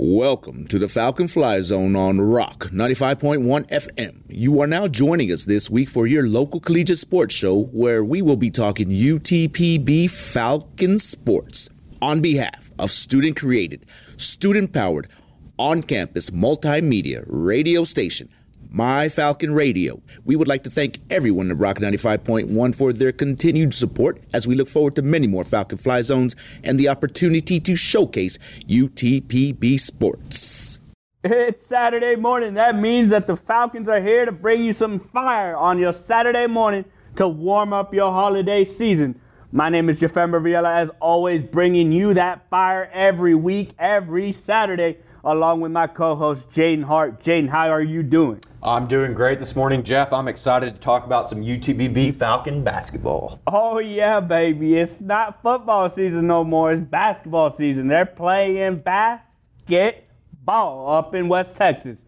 Welcome to the Falcon Fly Zone on Rock 95.1 FM. You are now joining us this week for your local collegiate sports show where we will be talking UTPB Falcon sports on behalf of student created, student powered, on campus multimedia radio station my Falcon Radio. We would like to thank everyone at Rock 95.1 for their continued support as we look forward to many more Falcon Fly Zones and the opportunity to showcase UTPB sports. It's Saturday morning. That means that the Falcons are here to bring you some fire on your Saturday morning to warm up your holiday season. My name is Jafem Riviela, as always, bringing you that fire every week, every Saturday, along with my co host, Jaden Hart. Jaden, how are you doing? I'm doing great this morning, Jeff. I'm excited to talk about some UTPB Falcon basketball. Oh, yeah, baby. It's not football season no more, it's basketball season. They're playing basketball up in West Texas.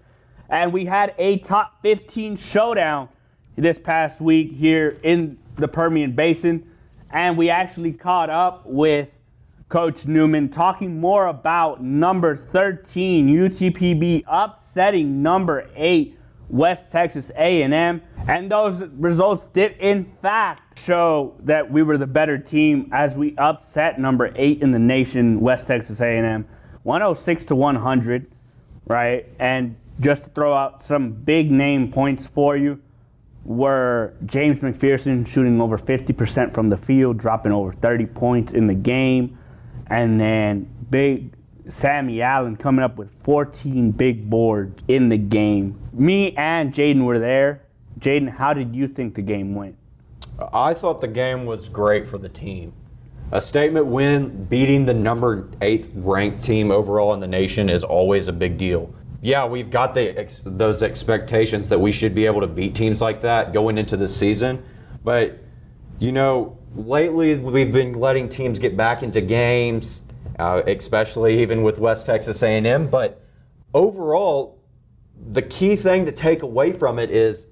And we had a top 15 showdown this past week here in the Permian Basin. And we actually caught up with Coach Newman talking more about number 13 UTPB upsetting number 8 West Texas A&M, and those results did in fact show that we were the better team as we upset number 8 in the nation, West Texas A&M, 106 to 100, right? And just to throw out some big name points for you were James McPherson shooting over 50% from the field, dropping over 30 points in the game, and then big Sammy Allen coming up with 14 big boards in the game. Me and Jaden were there. Jaden, how did you think the game went? I thought the game was great for the team. A statement win beating the number eighth ranked team overall in the nation is always a big deal. Yeah, we've got the ex- those expectations that we should be able to beat teams like that going into the season, but you know, lately we've been letting teams get back into games uh, especially even with West Texas A&M. But overall, the key thing to take away from it is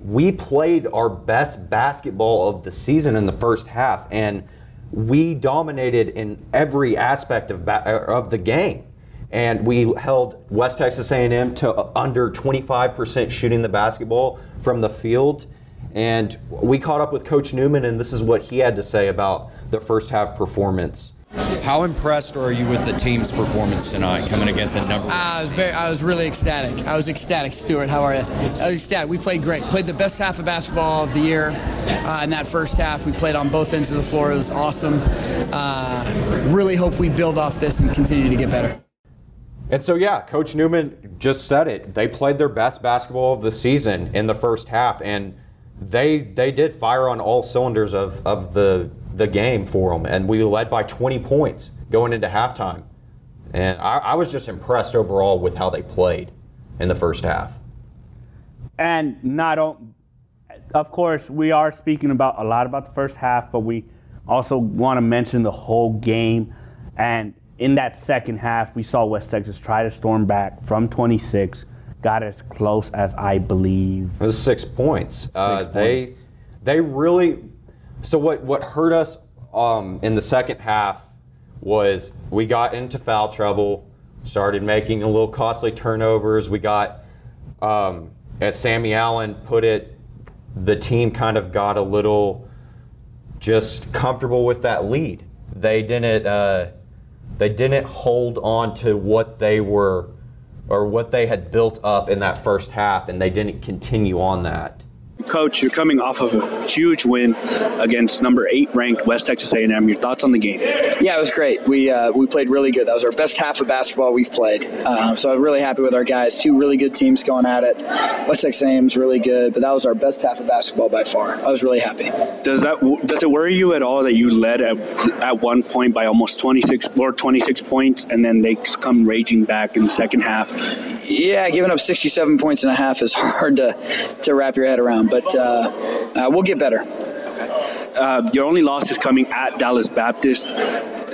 we played our best basketball of the season in the first half, and we dominated in every aspect of ba- uh, of the game. And we held West Texas A&M to under 25% shooting the basketball from the field. And we caught up with Coach Newman, and this is what he had to say about the first half performance. How impressed are you with the team's performance tonight, coming against a number? I was very, I was really ecstatic. I was ecstatic, Stuart. How are you? I was ecstatic. We played great. Played the best half of basketball of the year. Uh, in that first half, we played on both ends of the floor. It was awesome. Uh, really hope we build off this and continue to get better. And so, yeah, Coach Newman just said it. They played their best basketball of the season in the first half, and they they did fire on all cylinders of, of the the game for them, and we led by 20 points going into halftime. And I, I was just impressed overall with how they played in the first half. And not on, of course, we are speaking about a lot about the first half, but we also want to mention the whole game. And in that second half, we saw West Texas try to storm back from 26, got as close as I believe. It was six points. Six uh, points. They they really so what what hurt us um, in the second half was we got into foul trouble, started making a little costly turnovers. We got, um, as Sammy Allen put it, the team kind of got a little just comfortable with that lead. They didn't uh, they didn't hold on to what they were or what they had built up in that first half, and they didn't continue on that. Coach, you're coming off of a huge win against number eight ranked West Texas A&M. Your thoughts on the game? Yeah, it was great. We uh, we played really good. That was our best half of basketball we've played. Uh, so I'm really happy with our guys. Two really good teams going at it. West Texas A&M's really good, but that was our best half of basketball by far. I was really happy. Does that does it worry you at all that you led at, at one point by almost 26 or 26 points, and then they come raging back in the second half? Yeah, giving up 67 points and a half is hard to to wrap your head around but uh, uh, we'll get better. Uh, your only loss is coming at Dallas Baptist.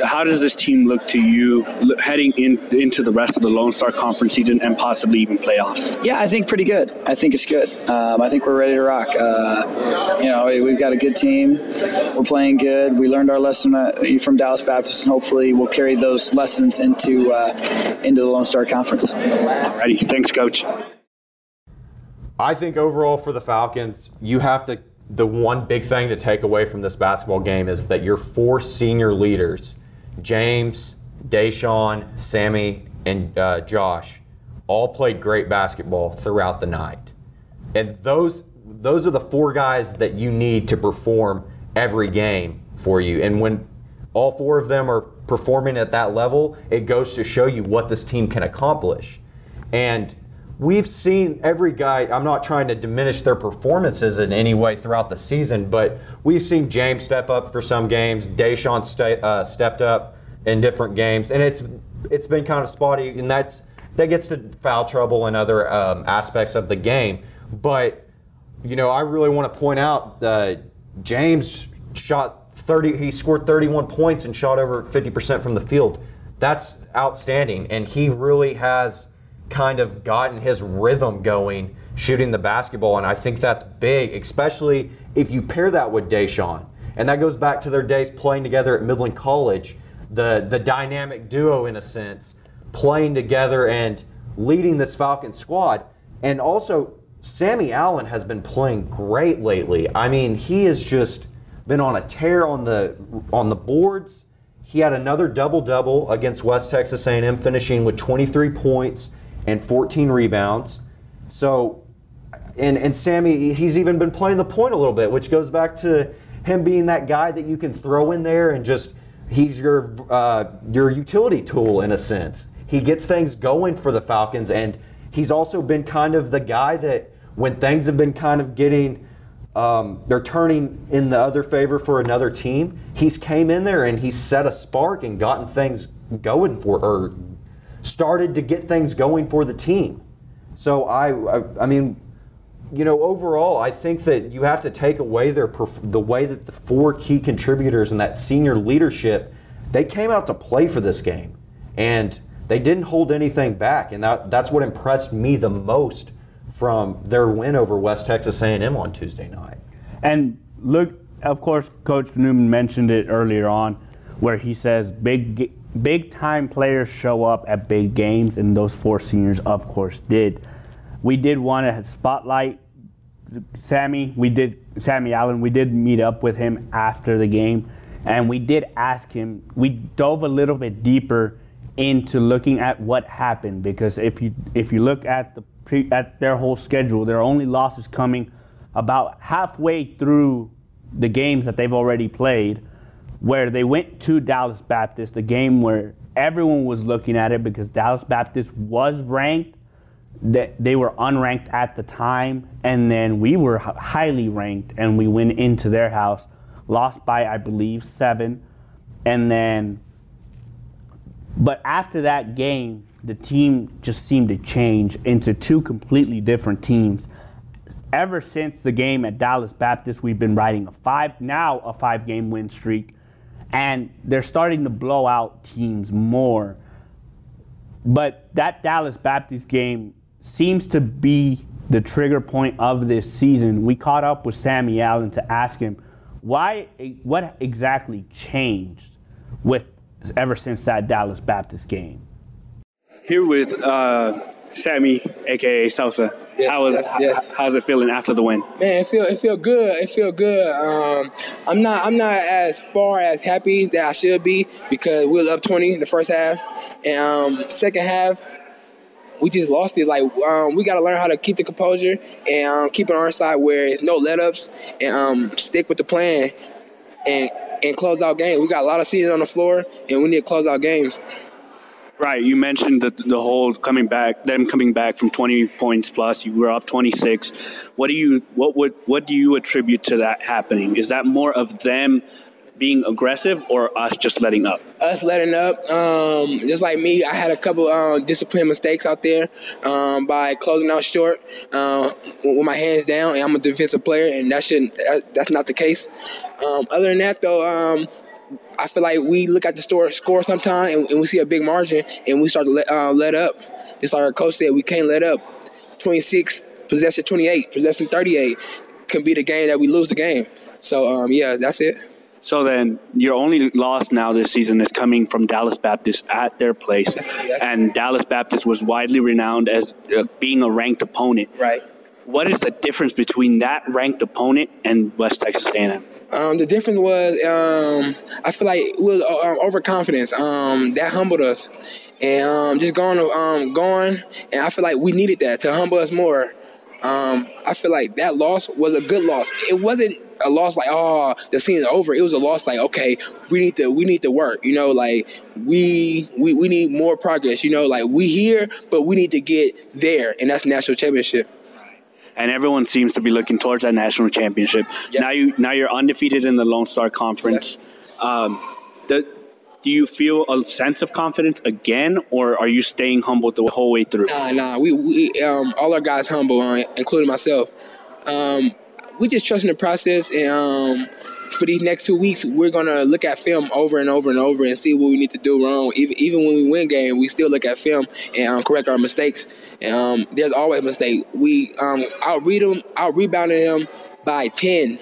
how does this team look to you heading in, into the rest of the Lone Star Conference season and possibly even playoffs? Yeah, I think pretty good. I think it's good. Um, I think we're ready to rock. Uh, you know, we've got a good team. We're playing good. We learned our lesson from Dallas Baptist, and hopefully we'll carry those lessons into uh, into the Lone Star Conference. Ready. Thanks, Coach. I think overall for the Falcons, you have to. The one big thing to take away from this basketball game is that your four senior leaders, James, Deshaun, Sammy, and uh, Josh, all played great basketball throughout the night. And those those are the four guys that you need to perform every game for you. And when all four of them are performing at that level, it goes to show you what this team can accomplish. And we've seen every guy, I'm not trying to diminish their performances in any way throughout the season, but we've seen James step up for some games, Deshaun uh, stepped up in different games, and it's it's been kind of spotty, and that's that gets to foul trouble and other um, aspects of the game. But you know, I really want to point out that James shot 30. He scored 31 points and shot over 50% from the field. That's outstanding, and he really has kind of gotten his rhythm going shooting the basketball, and I think that's big, especially if you pair that with Deshaun. And that goes back to their days playing together at Midland College, the the dynamic duo in a sense, playing together and leading this Falcon squad. And also, Sammy Allen has been playing great lately. I mean, he has just been on a tear on the on the boards. He had another double double against West Texas A&M, finishing with 23 points and 14 rebounds. So, and and Sammy, he's even been playing the point a little bit, which goes back to him being that guy that you can throw in there and just he's your uh, your utility tool in a sense. He gets things going for the Falcons, and he's also been kind of the guy that when things have been kind of getting um, they're turning in the other favor for another team. He's came in there and he's set a spark and gotten things going for or started to get things going for the team. So I, I, I mean, you know, overall, I think that you have to take away their the way that the four key contributors and that senior leadership, they came out to play for this game, and they didn't hold anything back, and that that's what impressed me the most from their win over West Texas A&M on Tuesday night. And look, of course, Coach Newman mentioned it earlier on, where he says big big time players show up at big games, and those four seniors, of course, did. We did want to spotlight Sammy. We did Sammy Allen. We did meet up with him after the game, and we did ask him. We dove a little bit deeper into looking at what happened because if you if you look at the pre, at their whole schedule, their only losses coming about halfway through the games that they've already played where they went to Dallas Baptist, a game where everyone was looking at it because Dallas Baptist was ranked. That they were unranked at the time, and then we were highly ranked, and we went into their house, lost by I believe seven, and then. But after that game, the team just seemed to change into two completely different teams. Ever since the game at Dallas Baptist, we've been riding a five now a five game win streak and they're starting to blow out teams more. But that Dallas Baptist game seems to be the trigger point of this season. We caught up with Sammy Allen to ask him why, what exactly changed with ever since that Dallas Baptist game. Here with uh, Sammy, aka Salsa. Yes, how was yes, yes. how's it feeling after the win? Man, it feel it feel good. It feel good. Um, I'm not I'm not as far as happy that I should be because we was up 20 in the first half, and um, second half we just lost it. Like um, we got to learn how to keep the composure and um, keep it on our side where it's no let ups and um, stick with the plan and and close out games. We got a lot of seasons on the floor and we need to close out games. Right. You mentioned the, the whole coming back, them coming back from 20 points plus. You were up 26. What do you what would what do you attribute to that happening? Is that more of them being aggressive or us just letting up? Us letting up. Um, just like me, I had a couple um, discipline mistakes out there um, by closing out short uh, with my hands down, and I'm a defensive player, and that shouldn't. That, that's not the case. Um, other than that, though, um, I feel like we look at the store score sometime and, and we see a big margin and we start to let, uh, let up. Just like our coach said, we can't let up. 26, possession 28, possession 38 can be the game that we lose the game. So um, yeah, that's it. So then, your only loss now this season is coming from Dallas Baptist at their place, Yeah. and Dallas Baptist was widely renowned as uh, being a ranked opponent. Right. What is the difference between that ranked opponent and West Texas A&M? Um, the difference was um, I feel like it was uh, um, overconfidence. Um, that humbled us, and um, just going um, going, and I feel like we needed that to humble us more. I feel like that loss was a good loss. It wasn't a loss like oh the season's over. It was a loss like okay we need to we need to work. You know like we we we need more progress. You know like we here but we need to get there, and that's national championship. And everyone seems to be looking towards that national championship. Yep. Now you now you're undefeated in the Lone Star Conference. Um, the, do you feel a sense of confidence again, or are you staying humble the whole way through? Nah, nah. We, we um, all our guys humble, uh, including myself. Um, we just trust in the process, and um, for these next two weeks, we're gonna look at film over and over and over and see what we need to do wrong. Even even when we win game, we still look at film and um, correct our mistakes. And, um, there's always a mistake. We um, out read them, out rebounded them by ten,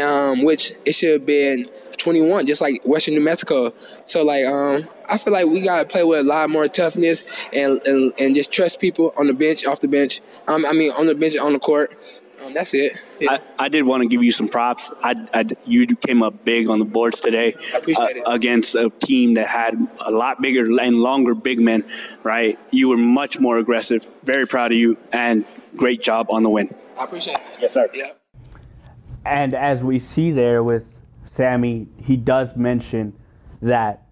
um, which it should have been 21, just like Western New Mexico. So like um, I feel like we gotta play with a lot more toughness and and, and just trust people on the bench, off the bench. Um, I mean on the bench, on the court. Um, that's it. Yeah. I, I did want to give you some props. I, I- you came up big on the boards today I appreciate it. against a team that had a lot bigger and longer big men, right? You were much more aggressive. Very proud of you, and great job on the win. I appreciate it. Yes, sir. Yeah. And as we see there with Sammy, he does mention that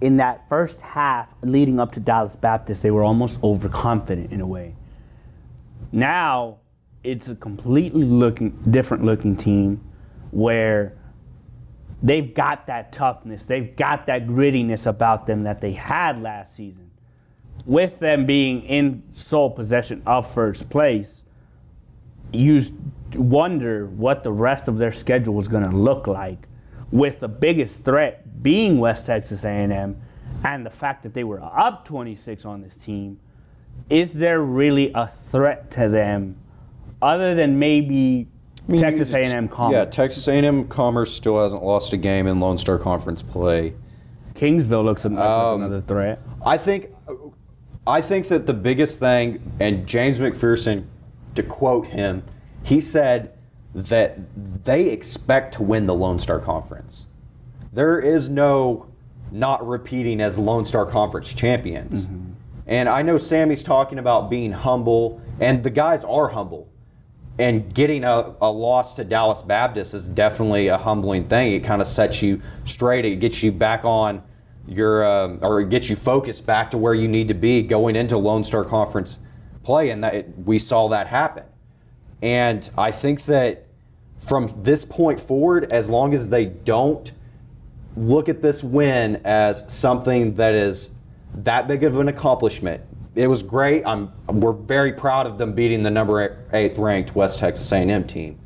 in that first half leading up to Dallas Baptist, they were almost overconfident in a way. Now it's a completely looking different looking team where they've got that toughness, they've got that grittiness about them that they had last season. With them being in sole possession of first place, you wonder what the rest of their schedule was going to look like with the biggest threat being West Texas A&M and the fact that they were up 26 on this team is there really a threat to them other than maybe mean, Texas A&M Commerce Yeah, Texas A&M Commerce still hasn't lost a game in Lone Star Conference play. Kingsville looks like Um, another threat I think, I think that the biggest thing, and James McPherson, to quote him, he said that they expect to win the Lone Star Conference. There is no not repeating as Lone Star Conference champions. And I know Sammy's talking about being humble, and the guys are humble. And getting a, a loss to Dallas Baptist is definitely a humbling thing. It kind of sets you straight. It gets you back on your, um, or it gets you focused back to where you need to be going into Lone Star Conference play. And that it, we saw that happen. And I think that from this point forward, as long as they don't look at this win as something that is that big of an accomplishment. It was great. I'm we're very proud of them beating the number 8th ranked West Texas A&M team.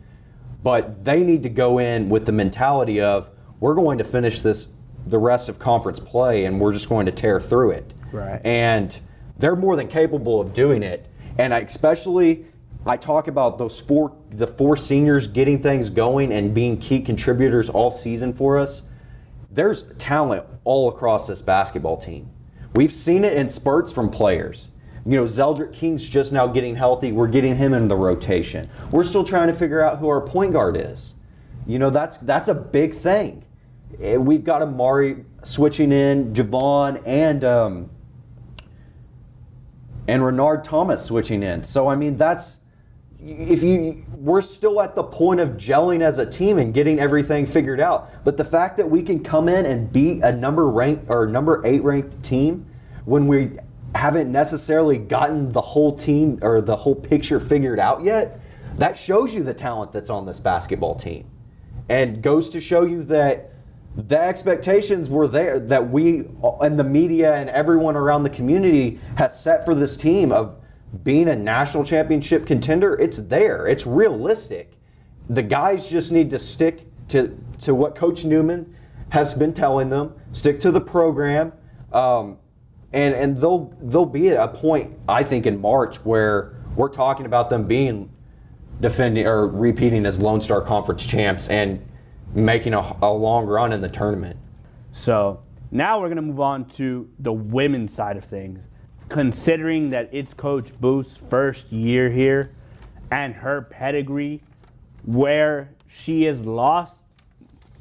But they need to go in with the mentality of we're going to finish this the rest of conference play and we're just going to tear through it. Right. And they're more than capable of doing it. And I, especially I talk about those four the four seniors getting things going and being key contributors all season for us there's talent all across this basketball team. We've seen it in spurts from players. You know, Zeldrick King's just now getting healthy. We're getting him in the rotation. We're still trying to figure out who our point guard is. You know, that's that's a big thing. Eh, We've got Amari switching in, Javon and um, and Renard Thomas switching in. So I mean, that's if you we're still at the point of gelling as a team and getting everything figured out. But the fact that we can come in and beat a number ranked or number eight ranked team when we haven't necessarily gotten the whole team or the whole picture figured out yet, that shows you the talent that's on this basketball team. And goes to show you that the expectations were there that we and the media and everyone around the community has set for this team of being a national championship contender, it's there. It's realistic. The guys just need to stick to to what Coach Newman has been telling them stick to the program, um, and and they'll they'll be at a point I think in March where we're talking about them being defending or repeating as Lone Star Conference champs and making a, a long run in the tournament. So now we're going to move on to the women's side of things. Considering that it's Coach Booth's first year here and her pedigree, where she has lost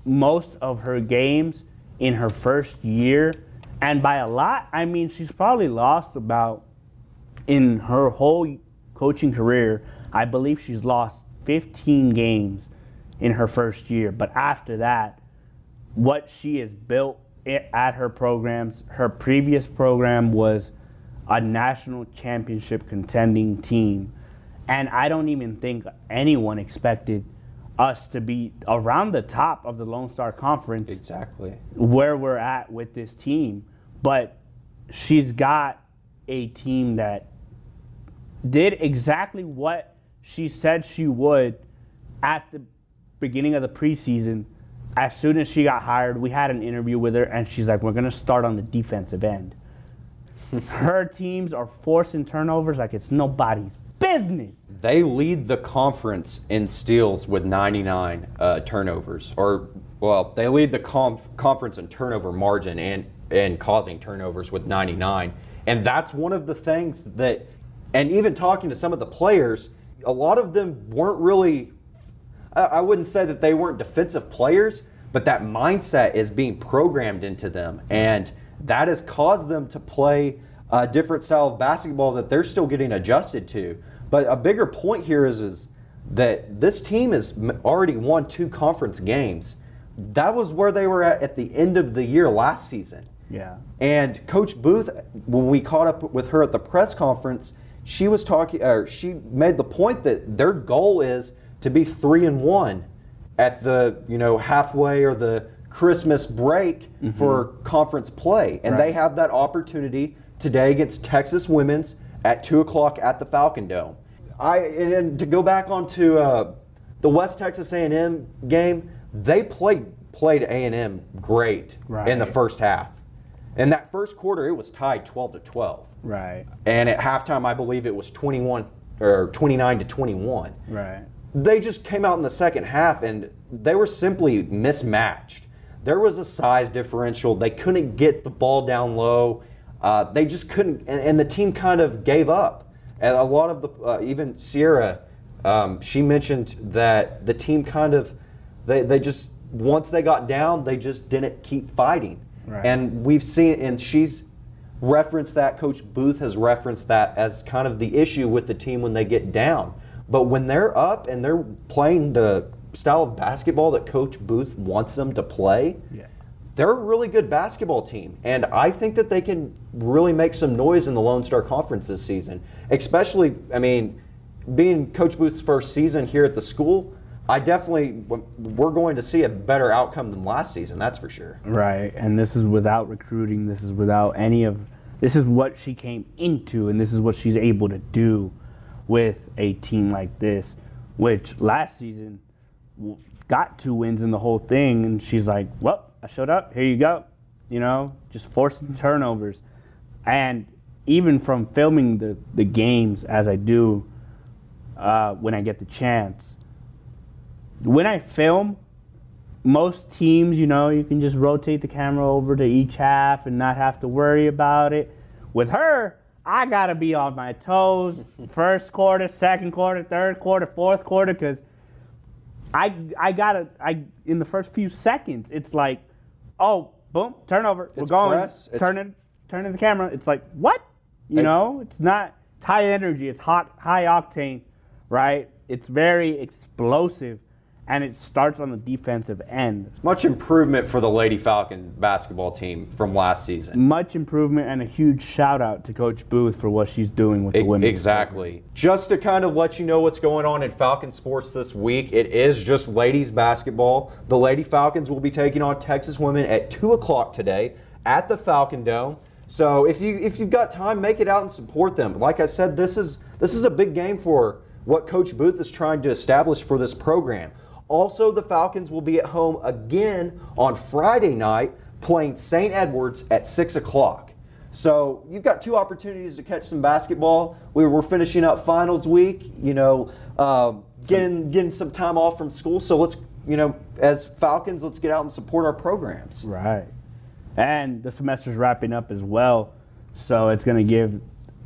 most of her games in her first year, and by a lot, I mean she's probably lost about in her whole coaching career, I believe she's lost 15 games in her first year. But after that, what she has built at her programs, her previous program was a national championship contending team. And I don't even think anyone expected us to be around the top of the Lone Star Conference. Exactly. Where we're at with this team. But she's got a team that did exactly what she said she would at the beginning of the preseason. As soon as she got hired, we had an interview with her, and she's like, We're going to start on the defensive end. her teams are forcing turnovers like it's nobody's business. They lead the conference in steals with 99 uh, turnovers, or well, they lead the conf- conference in turnover margin and and causing turnovers with 99. And that's one of the things that, and even talking to some of the players, a lot of them weren't really. I wouldn't say that they weren't defensive players, but that mindset is being programmed into them, and that has caused them to play a different style of basketball that they're still getting adjusted to. But a bigger point here is, is that this team has already won two conference games. That was where they were at at the end of the year last season. Yeah. And Coach Booth, when we caught up with her at the press conference, she was talking, or she made the point that their goal is to be three and one at the you know halfway or the Christmas break mm-hmm. for conference play, and right. they have that opportunity today against Texas Women's at two o'clock at the Falcon Dome. I and to go back onto uh, the West Texas A&M game, they played played A&M great right. in the first half. In that first quarter, it was tied 12 to 12. Right. And at halftime, I believe it was 21 or 29 to 21. Right. They just came out in the second half and they were simply mismatched. There was a size differential. They couldn't get the ball down low. Uh, they just couldn't, and, and, the team kind of gave up. And a lot of the, uh, even Sierra, um, she mentioned that the team kind of, they, they just, once they got down, they just didn't keep fighting. Right. And we've seen, and she's referenced that. Coach Booth has referenced that as kind of the issue with the team when they get down. But when they're up and they're playing the style of basketball that Coach Booth wants them to play, yeah. they're a really good basketball team. And I think that they can really make some noise in the Lone Star Conference this season. Especially, I mean, being Coach Booth's first season here at the school, I definitely we're going to see a better outcome than last season. That's for sure. Right, and this is without recruiting. This is without any of. This is what she came into, and this is what she's able to do with a team like this, which last season got two wins in the whole thing, and she's like, "Well, I showed up. Here you go." You know, just forcing turnovers, and even from filming the the games as I do uh, when I get the chance when I film, most teams, you know, you can just rotate the camera over to each half and not have to worry about it. With her, I gotta be on my toes. First quarter, second quarter, third quarter, fourth quarter, because I I gotta I in the first few seconds, it's like, oh, boom, turnover. We're going. Press. Turning turning the camera. It's like what? You know, it's not it's high energy. It's hot, high octane, right? It's very explosive and it starts on the defensive end. Much improvement for the Lady Falcon basketball team from last season. Much improvement and a huge shout out to Coach Booth for what she's doing with the women. Exactly. Just to kind of let you know what's going on in Falcon sports this week, it is just ladies basketball. The Lady Falcons will be taking on Texas women at two o'clock today at the Falcon Dome. So if you if you've got time, make it out and support them. Like I said, this is this is a big game for what Coach Booth is trying to establish for this program Also, the Falcons will be at home again on Friday night playing St. Edwards at 6 o'clock. So you've got two opportunities to catch some basketball. We were finishing up finals week, you know, uh, getting getting some time off from school. So let's, you know, as Falcons, let's get out and support our programs. Right. And the semester's wrapping up as well. So it's going to give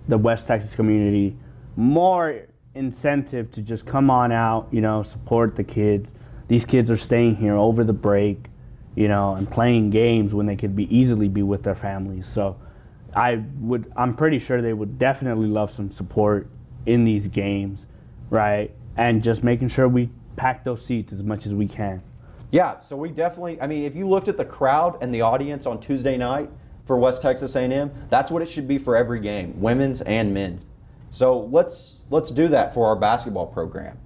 the West Texas community more incentive to just come on out, you know, support the kids. These kids are staying here over the break, you know, and playing games when they could be easily be with their families. So I would I'm pretty sure they would definitely love some support in these games, right? And just making sure we pack those seats as much as we can. Yeah, so we definitely. I mean, if you looked at the crowd and the audience on Tuesday night for West Texas A&M, that's what it should be for every game, women's and men's. So let's let's do that for our basketball program.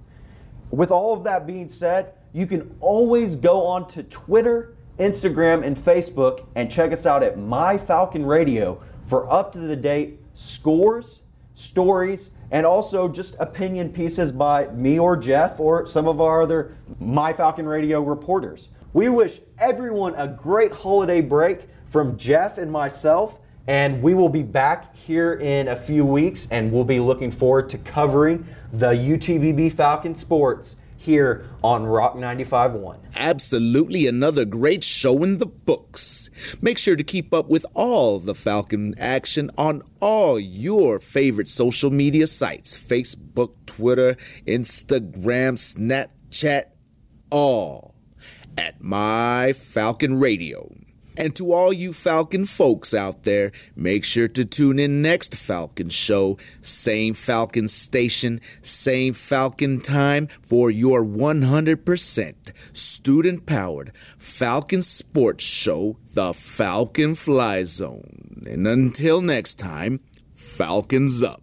With all of that being said, you can always go on to Twitter, Instagram, and Facebook and check us out at My Falcon Radio for up to the date scores, stories, and also just opinion pieces by me or Jeff or some of our other My Falcon Radio reporters. We wish everyone a great holiday break from Jeff and myself, and we will be back here in a few weeks, and we'll be looking forward to covering the UTPB Falcon sports here on Rock 95.1. Absolutely another great show in the books. Make sure to keep up with all the Falcon action on all your favorite social media sites Facebook, Twitter, Instagram, Snapchat, all at My Falcon Radio. And to all you Falcon folks out there, make sure to tune in next Falcon show, same Falcon station, same Falcon time for your 100% student powered Falcon sports show, The Falcon Fly Zone. And until next time, Falcons up.